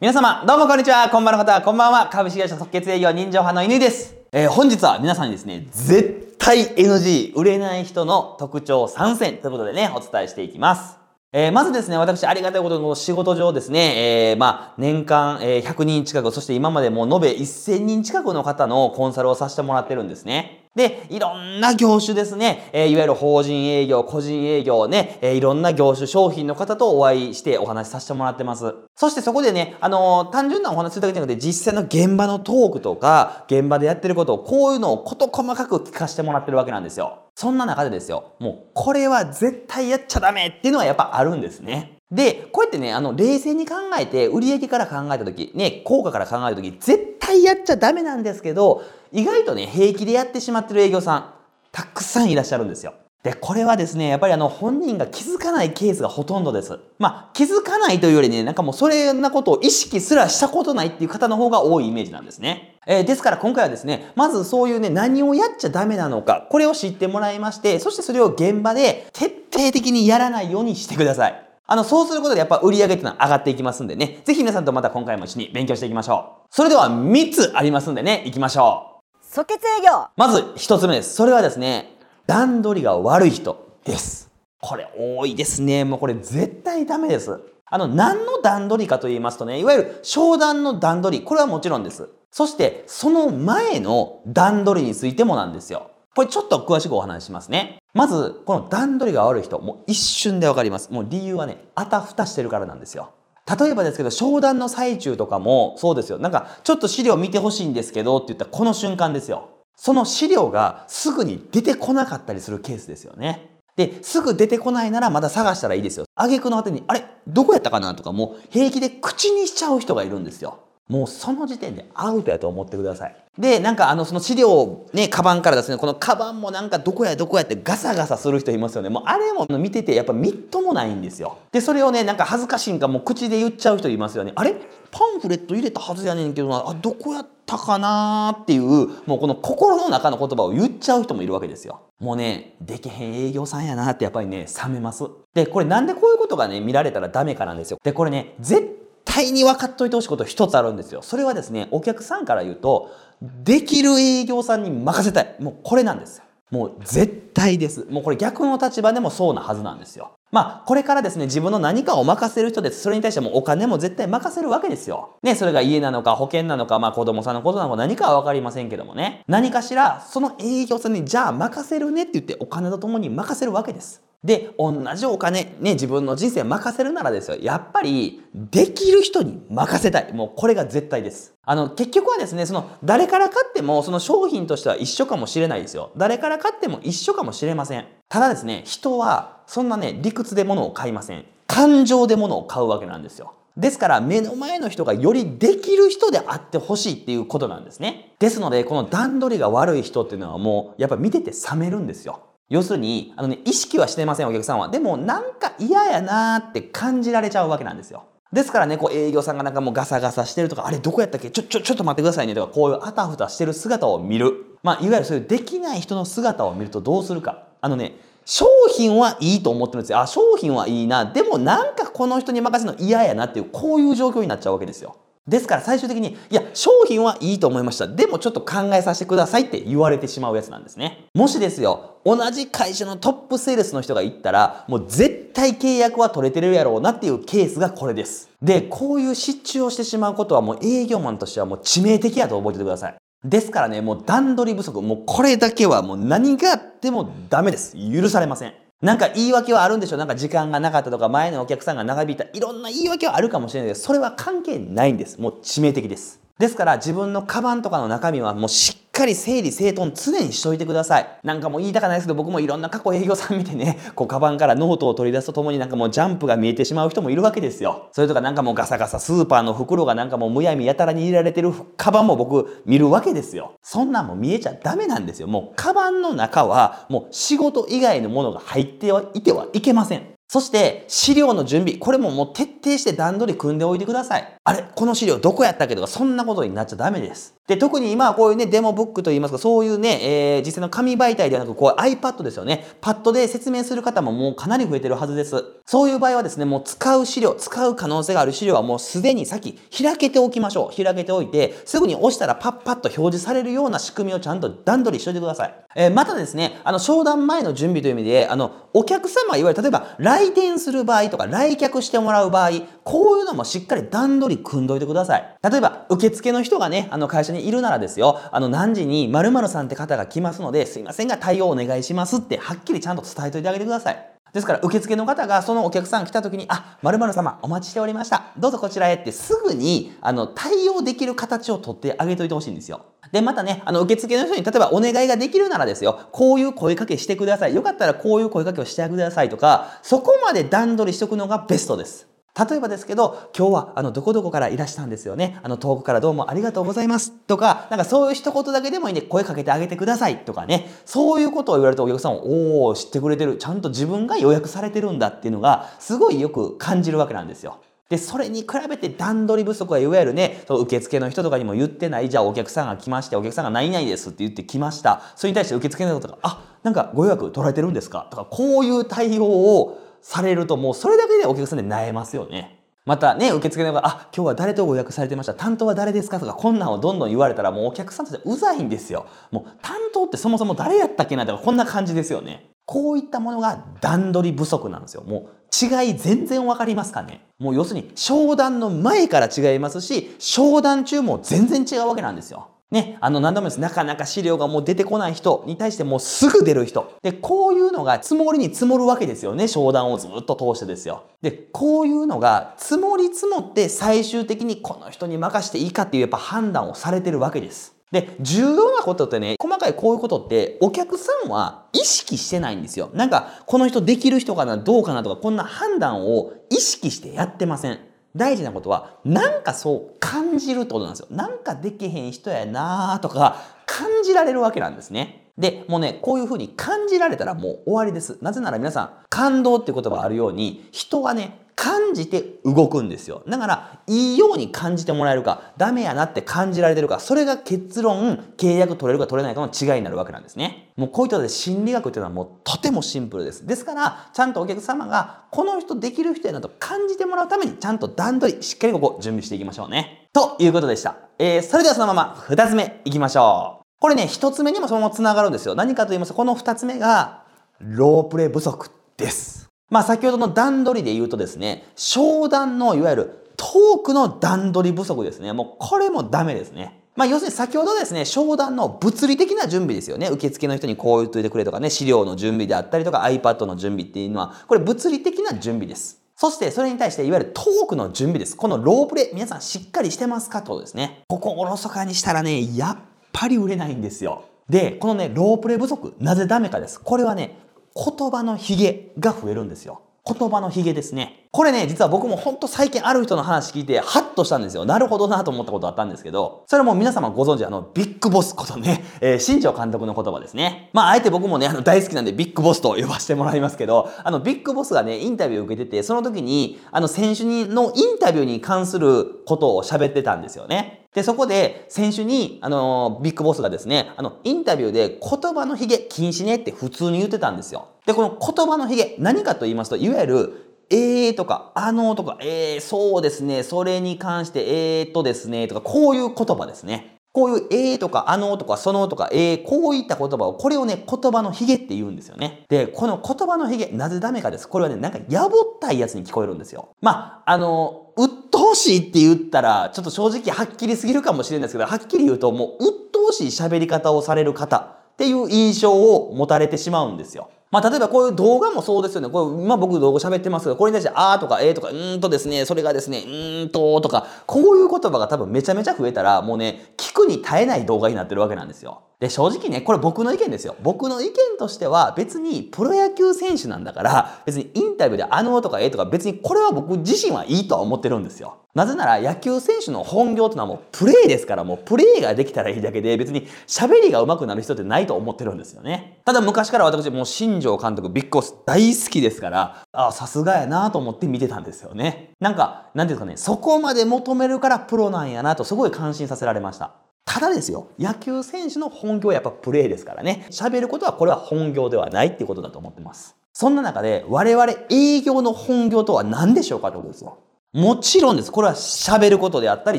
皆様、どうもこんにちは。こんばんの方、こんばんは。株式会社即決営業人情派の犬です。えー本日は皆さんにですね、絶対 NG、売れない人の特徴3選ということでね、お伝えしていきます。えーまずですね、私、ありがたいことの仕事上ですね、えーまあ、年間、え100人近く、そして今までもう延べ1000人近くの方のコンサルをさせてもらってるんですね。で、いろんな業種ですね、えーいわゆる法人営業、個人営業ね、えーいろんな業種、商品の方とお会いしてお話しさせてもらってます。そしてそこでね、あのー単純なお話するだけじゃなくて、実際の現場のトークとか、現場でやってることを、こういうのを事細かく聞かせてもらってるわけなんですよ。そんな中でですよ、もう、これは絶対やっちゃダメっていうのはやっぱあるんですね。で、こうやってね、あの、冷静に考えて、売上から考えたとき、ね、効果から考えたとき、絶対やっちゃダメなんですけど、意外とね、平気でやってしまってる営業さん、たくさんいらっしゃるんですよ。で、これはですね、やっぱりあの、本人が気づかないケースがほとんどです。まあ、気づかないというよりね、なんかもうそれなことを意識すらしたことないっていう方の方が多いイメージなんですね。えーですから今回はですね、まずそういうね、何をやっちゃダメなのか、これを知ってもらいまして、そしてそれを現場で徹底的にやらないようにしてください。あの、そうすることでやっぱ売り上げっていうのは上がっていきますんでね、ぜひ皆さんとまた今回も一緒に勉強していきましょう。それでは3つありますんでね、行きましょう。即決営業まず一つ目です。それはですね、段取りが悪い人です。これ多いですね。もうこれ絶対ダメです。あの、何の段取りかと言いますとね、いわゆる商談の段取り、これはもちろんです。そして、その前の段取りについてもなんですよ。これちょっと詳しくお話ししますね。まず、この段取りが悪い人、もう一瞬でわかります。もう理由はね、あたふたしてるからなんですよ。例えばですけど、商談の最中とかもそうですよ。なんか、ちょっと資料見てほしいんですけどって言ったらこの瞬間ですよ。その資料がすぐに出てこなかったりするケースですよね。で、すぐ出てこないならまだ探したらいいですよ。挙句の果てに、あれどこやったかなとかもう平気で口にしちゃう人がいるんですよ。もうその時点でアウトやと思ってください。で、なんかあのその資料をね、カバンから出すね、このカバンもなんかどこやどこやってガサガサする人いますよね。もうあれも見ててやっぱみっともないんですよ。で、それをね、なんか恥ずかしいんかもう口で言っちゃう人いますよね。あれ？パンフレット入れたはずやねんけどな、あ、どこやったかなっていう、もうこの心の中の言葉を言っちゃう人もいるわけですよ。もうね、できへん営業さんやなってやっぱりね、冷めます。で、これなんでこういうことがね、見られたらダメかなんですよ。で、これね、絶対に分かっといてほしいこと一つあるんですよ。それはですね、お客さんから言うと、できる営業さんに任せたい。もうこれなんですよ。もう絶対です。もうこれ逆の立場でもそうなはずなんですよ。まあ、これからですね、自分の何かを任せる人です。それに対してもお金も絶対任せるわけですよ。ね、それが家なのか保険なのか、まあ子供さんのことなのか何かは分かりませんけどもね。何かしら、その営業さんにじゃあ任せるねって言ってお金とともに任せるわけです。で、同じお金、ね、自分の人生任せるならですよ。やっぱり、できる人に任せたい。もうこれが絶対です。あの、結局はですね、その、誰から買っても、その商品としては一緒かもしれないですよ。誰から買っても一緒かもしれません。ただですね、人は、そんなね、理屈で物を買いません。感情で物を買うわけなんですよ。ですから、目の前の人がよりできる人であってほしいっていうことなんですね。ですので、この段取りが悪い人っていうのはもう、やっぱ見てて冷めるんですよ。要するに、あのね、意識はしてません、お客さんは。でも、なんか嫌やなーって感じられちゃうわけなんですよ。ですからね、こう営業さんがなんかもうガサガサしてるとか、あれどこやったっけ？ちょ、ちょ、ちょっと待ってくださいねとか、こういうあたふたしてる姿を見る。まあ、いわゆるそういうできない人の姿を見るとどうするか。あのね、商品はいいと思ってるんですよ。あ、商品はいいな。でもなんかこの人に任せるの嫌やなっていう、こういう状況になっちゃうわけですよ。ですから最終的に、いや、商品はいいと思いました。でもちょっと考えさせてくださいって言われてしまうやつなんですね。もしですよ、同じ会社のトップセールスの人が言ったら、もう絶対契約は取れてるやろうなっていうケースがこれです。で、こういう失注をしてしまうことはもう営業マンとしてはもう致命的やと覚えててください。ですからね、もう段取り不足、もうこれだけはもう何があってもダメです。許されません。なんか言い訳はあるんでしょなんか時間がなかったとか前のお客さんが長引いた。いろんな言い訳はあるかもしれないけどそれは関係ないんです。もう致命的です。ですから自分のカバンとかの中身はもうしっかり整理整頓常にしといてください。なんかもう言いたくないですけど僕もいろんな過去営業さん見てね こうカバンからノートを取り出すとともになんかもうジャンプが見えてしまう人もいるわけですよ。それとかなんかもうガサガサスーパーの袋がなんかもうむやみやたらに入れられてるカバンも僕見るわけですよ。そんなんも見えちゃダメなんですよ。もうカバンの中はもう仕事以外のものが入ってはいてはいけません。そして資料の準備これももう徹底して段取り組んでおいてください。あれこの資料どこやったっけとかそんなことになっちゃダメです。で、特に今はこういうね、デモブックといいますか、そういうね、えー、実際の紙媒体ではなく、こう iPad ですよね。パッドで説明する方ももうかなり増えてるはずです。そういう場合はですね、もう使う資料、使う可能性がある資料はもうすでに先開けておきましょう。開けておいて、すぐに押したらパッパッと表示されるような仕組みをちゃんと段取りしといてください。えー、またですね、あの、商談前の準備という意味で、あの、お客様、いわゆる例えば来店する場合とか来客してもらう場合、こういうのもしっかり段取り組んどいてください。例えば、受付の人がね、あの会社にいるならですよ、あの何時に〇〇さんって方が来ますので、すいませんが対応お願いしますってはっきりちゃんと伝えといてあげてください。ですから受付の方がそのお客さん来た時に、あ、〇〇様お待ちしておりました。どうぞこちらへってすぐにあの対応できる形をとってあげといてほしいんですよ。で、またね、あの受付の人に例えばお願いができるならですよ、こういう声かけしてください。よかったらこういう声かけをしてくださいとか、そこまで段取りしとくのがベストです。例えばですけど、今日はあのどこどこからいらしたんですよね。あの遠くからどうもありがとうございますとか、なんかそういう一言だけでもいいんで声かけてあげてくださいとかね。そういうことを言われたお客さんを、おお知ってくれてる。ちゃんと自分が予約されてるんだっていうのが、すごいよく感じるわけなんですよ。で、それに比べて段取り不足はいわゆるね、その受付の人とかにも言ってない、じゃあお客さんが来まして、お客さんがないないですって言って来ました。それに対して受付の人が、あ、なんかご予約取られてるんですかとか、こういう対応をされるともうそれだけでお客さんで萎えますよね。またね、受付の方あ、今日は誰とご予約されてました？担当は誰ですか？とか、こんなんをどんどん言われたら、もうお客さんとしてうざいんですよ。もう担当ってそもそも誰やったっけな？とか、こんな感じですよね。こういったものが段取り不足なんですよ。もう違い全然わかりますかね？もう要するに商談の前から違いますし、商談中も全然違うわけなんですよ。ね、あの何度もです。なかなか資料がもう出てこない人に対してもうすぐ出る人。で、こういうのが積もりに積もるわけですよね。商談をずっと通してですよ。で、こういうのが積もり積もって最終的にこの人に任していいかっていうやっぱ判断をされてるわけです。で、重要なことってね、細かいこういうことってお客さんは意識してないんですよ。なんか、この人できる人かな、どうかなとか、こんな判断を意識してやってません。大事なことは、なんかそう感じるってことなんですよ。なんかできへん人やなーとか感じられるわけなんですね。で、もうね、こういうふうに感じられたらもう終わりです。なぜなら皆さん、感動って言葉あるように、人はね、感じて動くんですよ。だから、いいように感じてもらえるか、ダメやなって感じられてるか、それが結論、契約取れるか取れないかの違いになるわけなんですね。もうこういったで心理学っていうのはもうとてもシンプルです。ですから、ちゃんとお客様が、この人できる人やなと感じてもらうために、ちゃんと段取り、しっかりここ準備していきましょうね。ということでした。えー、それではそのまま二つ目いきましょう。これね、一つ目にもそのまま繋がるんですよ。何かと言いますと、この二つ目が、ロープレイ不足です。まあ先ほどの段取りで言うとですね、商談のいわゆるトークの段取り不足ですね。もうこれもダメですね。まあ要するに先ほどですね、商談の物理的な準備ですよね。受付の人にこう言っといてくれとかね、資料の準備であったりとか iPad の準備っていうのは、これ物理的な準備です。そしてそれに対していわゆるトークの準備です。このロープレイ、皆さんしっかりしてますかとですね。ここおろそかにしたらね、やっぱり売れないんですよ。で、このね、ロープレイ不足、なぜダメかです。これはね、言葉のヒゲが増えるんですよ。言葉のヒゲですね。これね、実は僕もほんと最近ある人の話聞いて、ハッとしたんですよ。なるほどなと思ったことあったんですけど、それも皆様ご存知、あの、ビッグボスことね、えー、新庄監督の言葉ですね。まあ、あえて僕もね、あの、大好きなんでビッグボスと呼ばせてもらいますけど、あの、ビッグボスがね、インタビューを受けてて、その時に、あの、選手にのインタビューに関することを喋ってたんですよね。で、そこで、選手に、あの、ビッグボスがですね、あの、インタビューで言葉のヒゲ禁止ねって普通に言ってたんですよ。で、この言葉のヒゲ、何かと言いますと、いわゆる、えーとか、あのとか、えー、そうですね、それに関して、えーとですね、とか、こういう言葉ですね。こういうえーとかあのとかそのとかえー、こういった言葉を、これをね、言葉のヒゲって言うんですよね。で、この言葉のヒゲ、なぜダメかです。これはね、なんかやぼったいやつに聞こえるんですよ。まあ、あの、鬱陶しいって言ったら、ちょっと正直はっきりすぎるかもしれないですけど、はっきり言うともう鬱陶しい喋り方をされる方っていう印象を持たれてしまうんですよ。まあ、例えばこういう動画もそうですよね。これ、今僕動画喋ってますが、これに対して、あーとか、えーとか、うんとですね、それがですね、うんととか、こういう言葉が多分めちゃめちゃ増えたら、もうね、聞くに耐えない動画になってるわけなんですよ。で、正直ね、これ僕の意見ですよ。僕の意見としては、別にプロ野球選手なんだから、別にインタビューであのとかえーとか、別にこれは僕自身はいいとは思ってるんですよ。なぜなら野球選手の本業ってのはもうプレーですからもうプレーができたらいいだけで別に喋りが上手くなる人ってないと思ってるんですよね。ただ昔から私もう新庄監督ビッグボス大好きですから、ああ、さすがやなと思って見てたんですよね。なんか、なんていうかね、そこまで求めるからプロなんやなとすごい感心させられました。ただですよ、野球選手の本業はやっぱプレーですからね。喋ることはこれは本業ではないっていうことだと思ってます。そんな中で我々営業の本業とは何でしょうかってことですよ。もちろんです。これは喋ることであったり、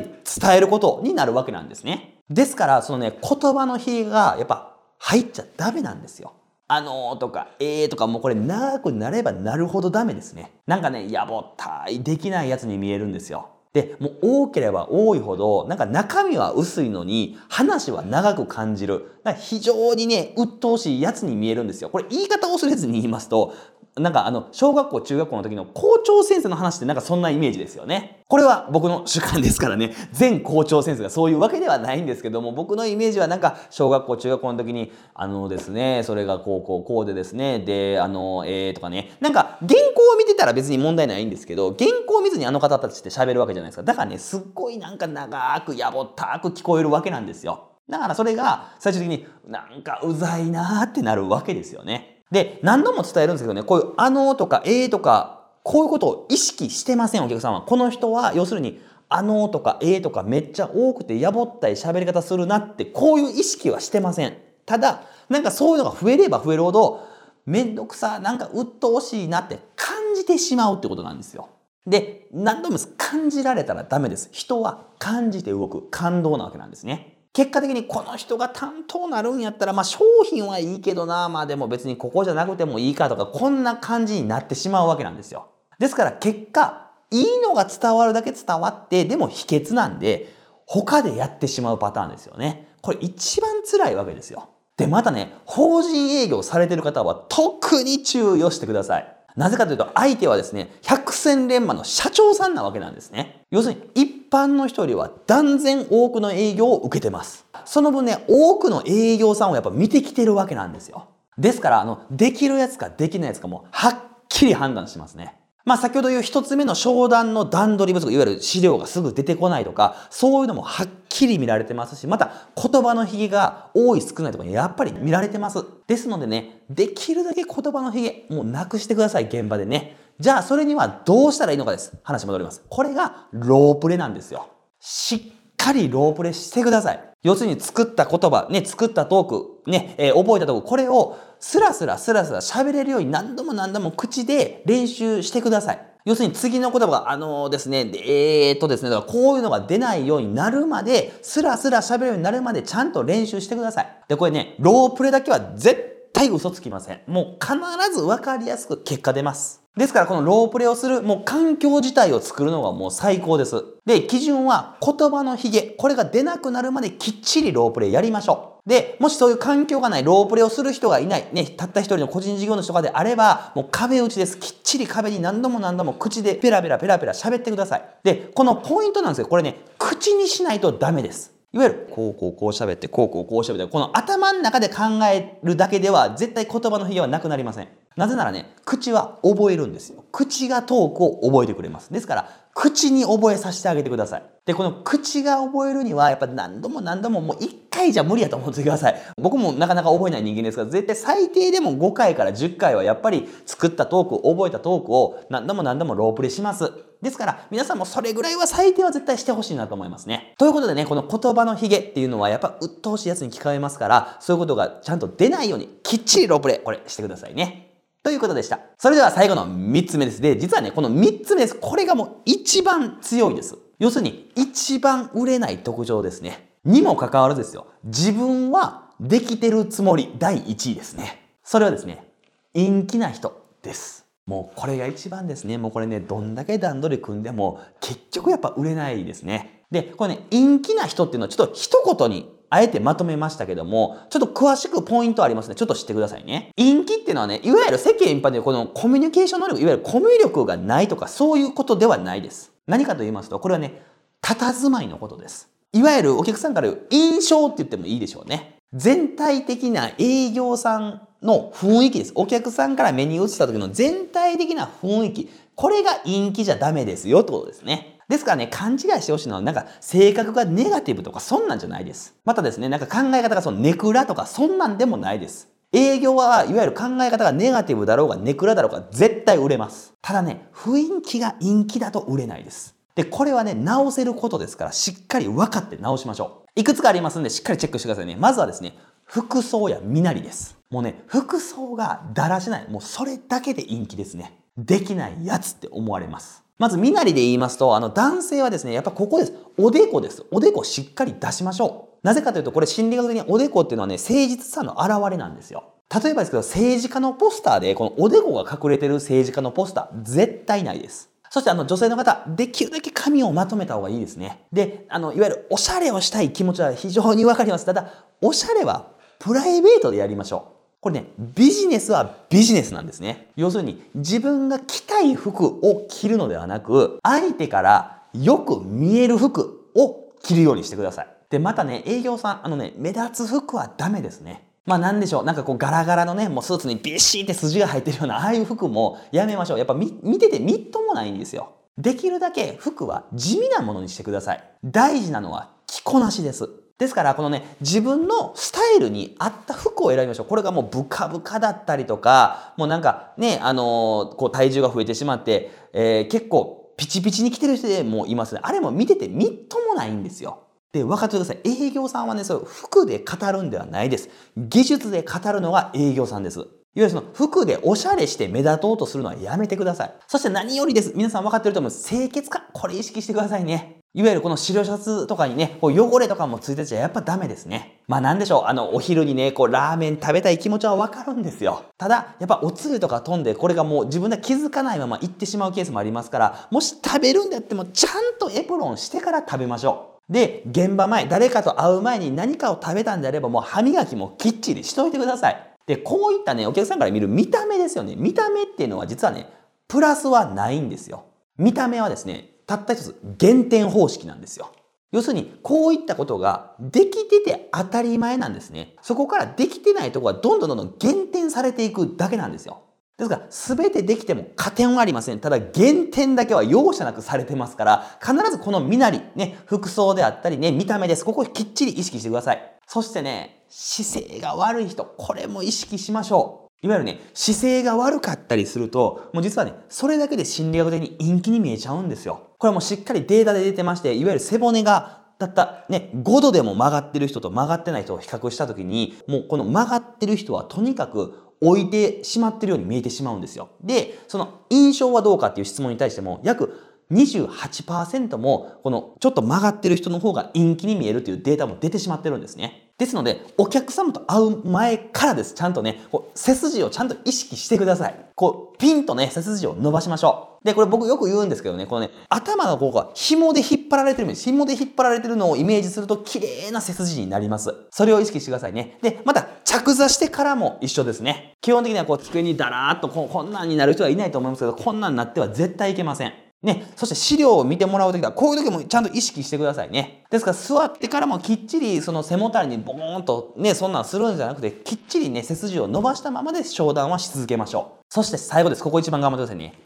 伝えることになるわけなんですね。ですから、そのね、言葉の比がやっぱ入っちゃダメなんですよ。あのーとか、えーとか、もうこれ長くなればなるほどダメですね。なんかね、やぼったい、できないやつに見えるんですよ。で、もう多ければ多いほど、なんか中身は薄いのに、話は長く感じる。非常にね、鬱陶しいやつに見えるんですよ。これ言い方を恐れずに言いますと、なんかあの、小学校、中学校の時の校長先生の話ってなんかそんなイメージですよね。これは僕の主観ですからね、全校長先生がそういうわけではないんですけども、僕のイメージはなんか小学校、中学校の時に、あのですね、それがこうこうこうでですね、で、あの、えーとかね、なんか原稿を見てたら別に問題ないんですけど、原稿を見ずにあの方たちって喋るわけじゃないですか。だからね、すっごいなんか長くやぼったく聞こえるわけなんですよ。だからそれが最終的になんかうざいなーってなるわけですよね。で、何度も伝えるんですけどね、こういうあのとかえーとか、こういうことを意識してません、お客さんは。この人は、要するに、あのとかえーとかめっちゃ多くてやぼったい喋り方するなって、こういう意識はしてません。ただ、なんかそういうのが増えれば増えるほど、めんどくさ、なんか鬱陶しいなって感じてしまうってことなんですよ。で、何度も感じられたらダメです。人は感じて動く感動なわけなんですね。結果的にこの人が担当なるんやったら、まあ商品はいいけどな、まあでも別にここじゃなくてもいいかとか、こんな感じになってしまうわけなんですよ。ですから結果、いいのが伝わるだけ伝わって、でも秘訣なんで、他でやってしまうパターンですよね。これ一番辛いわけですよ。で、またね、法人営業されてる方は特に注意をしてください。なぜかというと、相手はですね、百戦錬磨の社長さんなわけなんですね。要するに、一般の人よりは断然多くの営業を受けてます。その分ね、多くの営業さんをやっぱ見てきてるわけなんですよ。ですから、あの、できるやつかできないやつかも、はっきり判断しますね。まあ先ほど言う一つ目の商談の段取り不足、いわゆる資料がすぐ出てこないとか、そういうのもはっきり見られてますし、また言葉のひげが多い少ないとかやっぱり見られてます。ですのでね、できるだけ言葉のひげ、もうなくしてください、現場でね。じゃあそれにはどうしたらいいのかです。話戻ります。これがロープレなんですよ。しっかりロープレしてください。要するに作った言葉、ね、作ったトーク、ね、えー、覚えたトーク、これをスラスラスラスラ喋れるように何度も何度も口で練習してください。要するに次の言葉が、あのー、ですね、えー、っとですね、だからこういうのが出ないようになるまで、スラスラ喋るようになるまでちゃんと練習してください。で、これね、ロープレだけは絶対嘘つきません。もう必ず分かりやすく結果出ます。ですからこのロープレをするもう環境自体を作るのがもう最高です。で、基準は言葉のヒゲ。これが出なくなるまできっちりロープレやりましょう。で、もしそういう環境がない、ロープレをする人がいない、ね、たった一人の個人事業主とかであれば、もう壁打ちです。きっちり壁に何度も何度も口でペラペラペラペラ喋ってください。で、このポイントなんですけど、これね、口にしないとダメです。いわゆる、こうこうこう喋って、こうこうこう喋って、この頭の中で考えるだけでは絶対言葉のヒゲはなくなりません。なぜならね、口は覚えるんですよ。口がトークを覚えてくれます。ですから、口に覚えさせてあげてください。で、この口が覚えるには、やっぱ何度も何度ももう一回じゃ無理やと思ってください。僕もなかなか覚えない人間ですから、絶対最低でも5回から10回はやっぱり作ったトーク、覚えたトークを何度も何度もロープレします。ですから、皆さんもそれぐらいは最低は絶対してほしいなと思いますね。ということでね、この言葉のヒゲっていうのはやっぱ鬱陶しいやつに聞こえますから、そういうことがちゃんと出ないようにきっちりロープレ、これしてくださいね。ということでした。それでは最後の3つ目です。で、実はね、この3つ目です。これがもう一番強いです。要するに、一番売れない特徴ですね。にもかかわらずですよ。自分はできてるつもり第1位ですね。それはですね、陰気な人です。もうこれが一番ですね。もうこれね、どんだけ段取り組んでも結局やっぱ売れないですね。で、これね、陰気な人っていうのはちょっと一言にあえてまとめましたけども、ちょっと詳しくポイントありますね。ちょっと知ってくださいね。陰気っていうのはね、いわゆる世間一般でこのコミュニケーション能力、いわゆるコミュ力がないとかそういうことではないです。何かと言いますと、これはね、佇まいのことです。いわゆるお客さんから言う印象って言ってもいいでしょうね。全体的な営業さんの雰囲気です。お客さんから目に映った時の全体的な雰囲気。これが陰気じゃダメですよってことですね。ですからね、勘違いしてほしいのは、なんか性格がネガティブとかそんなんじゃないです。またですね、なんか考え方がそのネクラとかそんなんでもないです。営業はいわゆる考え方がネガティブだろうがネクラだろうが絶対売れます。ただね、雰囲気が陰気だと売れないです。で、これはね、直せることですから、しっかり分かって直しましょう。いくつかありますんで、しっかりチェックしてくださいね。まずはですね、服装や身なりです。もうね、服装がだらしない。もうそれだけで陰気ですね。できないやつって思われます。まず、身なりで言いますと、あの、男性はですね、やっぱここです。おでこです。おでこしっかり出しましょう。なぜかというと、これ心理学的におでこっていうのはね、誠実さの表れなんですよ。例えばですけど、政治家のポスターで、このおでこが隠れてる政治家のポスター、絶対ないです。そしてあの女性の方、できるだけ髪をまとめた方がいいですね。で、あの、いわゆるおしゃれをしたい気持ちは非常にわかります。ただ、おしゃれはプライベートでやりましょう。これね、ビジネスはビジネスなんですね。要するに、自分が着たい服を着るのではなく、相手からよく見える服を着るようにしてください。で、またね、営業さん、あのね、目立つ服はダメですね。まあなんでしょう。なんかこうガラガラのね、もうスーツにビシーって筋が入ってるような、ああいう服もやめましょう。やっぱ見ててみっともないんですよ。できるだけ服は地味なものにしてください。大事なのは着こなしです。ですから、このね、自分のスタイルに合った服を選びましょう。これがもうブカブカだったりとか、もうなんかね、あのー、こう体重が増えてしまって、えー、結構ピチピチに着てる人でもいますね。あれも見ててみっともないんですよ。で、分かってください。営業さんはね、そう、服で語るんではないです。技術で語るのが営業さんです。いわゆるその服でおしゃれして目立とうとするのはやめてください。そして何よりです。皆さん分かってると思う。清潔感。これ意識してくださいね。いわゆるこの白シャツとかにね、こう汚れとかもついてちゃやっぱダメですね。まあなんでしょう、あの、お昼にね、こうラーメン食べたい気持ちはわかるんですよ。ただ、やっぱおつゆとか飛んで、これがもう自分で気づかないまま行ってしまうケースもありますから、もし食べるんであっても、ちゃんとエプロンしてから食べましょう。で、現場前、誰かと会う前に何かを食べたんであれば、もう歯磨きもきっちりしといてください。で、こういったね、お客さんから見る見た目ですよね。見た目っていうのは実はね、プラスはないんですよ。見た目はですね、たった一つ減点方式なんですよ。要するに、こういったことができてて当たり前なんですね。そこからできてないところがどんどんどんどん減点されていくだけなんですよ。ですから、すべてできても加点はありません。ただ、減点だけは容赦なくされてますから、必ずこの身なり、ね、服装であったりね、見た目です。ここきっちり意識してください。そしてね、姿勢が悪い人、これも意識しましょう。いわゆるね、姿勢が悪かったりすると、もう実はね、それだけで心理学的に陰気に見えちゃうんですよ。これもしっかりデータで出てまして、いわゆる背骨がたったね、5度でも曲がってる人と曲がってない人を比較したときに、もうこの曲がってる人はとにかく置いてしまってるように見えてしまうんですよ。で、その印象はどうかっていう質問に対しても、約28%もこのちょっと曲がってる人の方が陰気に見えるというデータも出てしまってるんですね。ですので、お客様と会う前からです。ちゃんとね、こう背筋をちゃんと意識してください。こう、ピンとね、背筋を伸ばしましょう。で、これ僕よく言うんですけどね、このね、頭のここが紐で引っ張られてる紐で引っ張られてるのをイメージすると綺麗な背筋になります。それを意識してくださいね。で、また着座してからも一緒ですね。基本的にはこう机にだらーっとこうこんなんになる人はいないと思いますけど、こんなんなっては絶対いけません。ね、そして資料を見てもらうときは、こういう時もちゃんと意識してくださいね。ですから座ってからもきっちりその背もたれにボーンとね、そんなんするんじゃなくて、きっちりね、背筋を伸ばしたままで商談はし続けましょう。そして最後です。ここ一番頑張ってくださいね。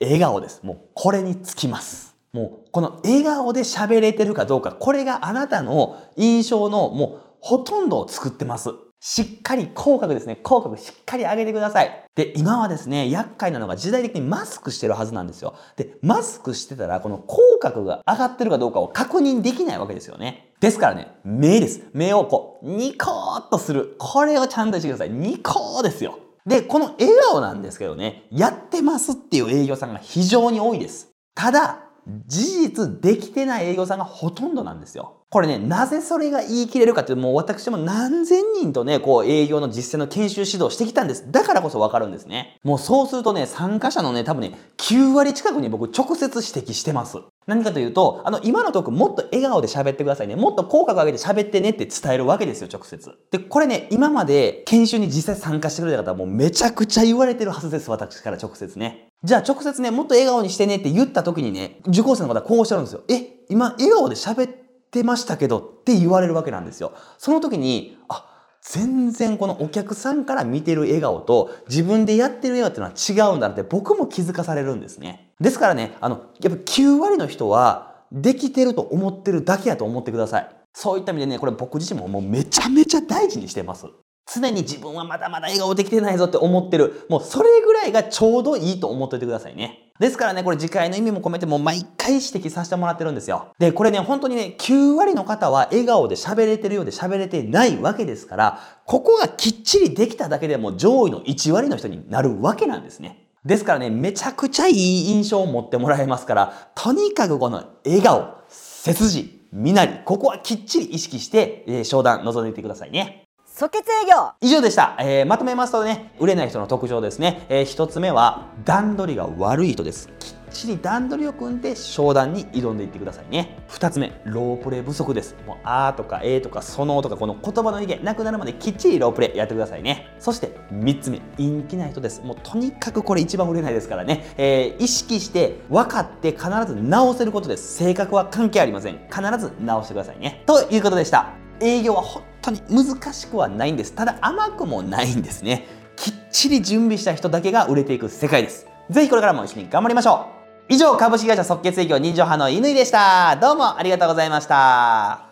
笑顔です。もうこれにつきます。もうこの笑顔で喋れてるかどうか、これがあなたの印象のもうほとんどを作ってます。しっかり口角ですね。口角しっかり上げてください。で、今はですね、厄介なのが時代的にマスクしてるはずなんですよ。で、マスクしてたら、この口角が上がってるかどうかを確認できないわけですよね。ですからね、目です。目をこう、ニコーっとする。これをちゃんとしてください。ニコーですよ。で、この笑顔なんですけどね、やってますっていう営業さんが非常に多いです。ただ、事実できてない営業さんがほとんどなんですよ。これね、なぜそれが言い切れるかっていうと、もう私も何千人とね、こう営業の実践の研修指導してきたんです。だからこそわかるんですね。もうそうするとね、参加者のね、多分ね、9割近くに僕直接指摘してます。何かというと、あの、今のトークもっと笑顔で喋ってくださいね。もっと口角上げて喋ってねって伝えるわけですよ、直接。で、これね、今まで研修に実際参加してくれた方はもうめちゃくちゃ言われてるはずです、私から直接ね。じゃあ直接ね、もっと笑顔にしてねって言った時にね、受講生の方はこうおっしゃるんですよ。え、今笑顔で喋ってましたけどって言われるわけなんですよ。その時に、あ、全然このお客さんから見てる笑顔と自分でやってる笑顔っていうのは違うんだなって僕も気づかされるんですね。ですからね、あの、やっぱ9割の人はできてると思ってるだけやと思ってください。そういった意味でね、これ僕自身ももうめちゃめちゃ大事にしてます。常に自分はまだまだ笑顔できてないぞって思ってる。もうそれぐらいがちょうどいいと思っておいてくださいね。ですからね、これ次回の意味も込めてもう毎回指摘させてもらってるんですよ。で、これね、本当にね、9割の方は笑顔で喋れてるようで喋れてないわけですから、ここがきっちりできただけでも上位の1割の人になるわけなんですね。ですからね、めちゃくちゃいい印象を持ってもらえますから、とにかくこの笑顔、背筋、身なり、ここはきっちり意識して、えー、商談臨んでいってくださいね。即決営業。以上でした、えー、まとめますとね売れない人の特徴ですね、えー、1つ目は段取りが悪い人です。きっちり段取りを組んで商談に挑んでいってくださいね。2つ目ロープレイ不足です。もうあーとかえーとかそのとかこの言葉の意見なくなるまできっちりロープレイやってくださいね。そして3つ目陰気な人です。もうとにかくこれ一番売れないですからね、えー、意識して分かって必ず直せることです。性格は関係ありません。必ず直してくださいね。ということでした。営業は当に難しくはないんです。ただ甘くもないんですね。きっちり準備した人だけが売れていく世界です。ぜひこれからも一緒に頑張りましょう。以上株式会社即決営業人情派の乾でした。どうもありがとうございました。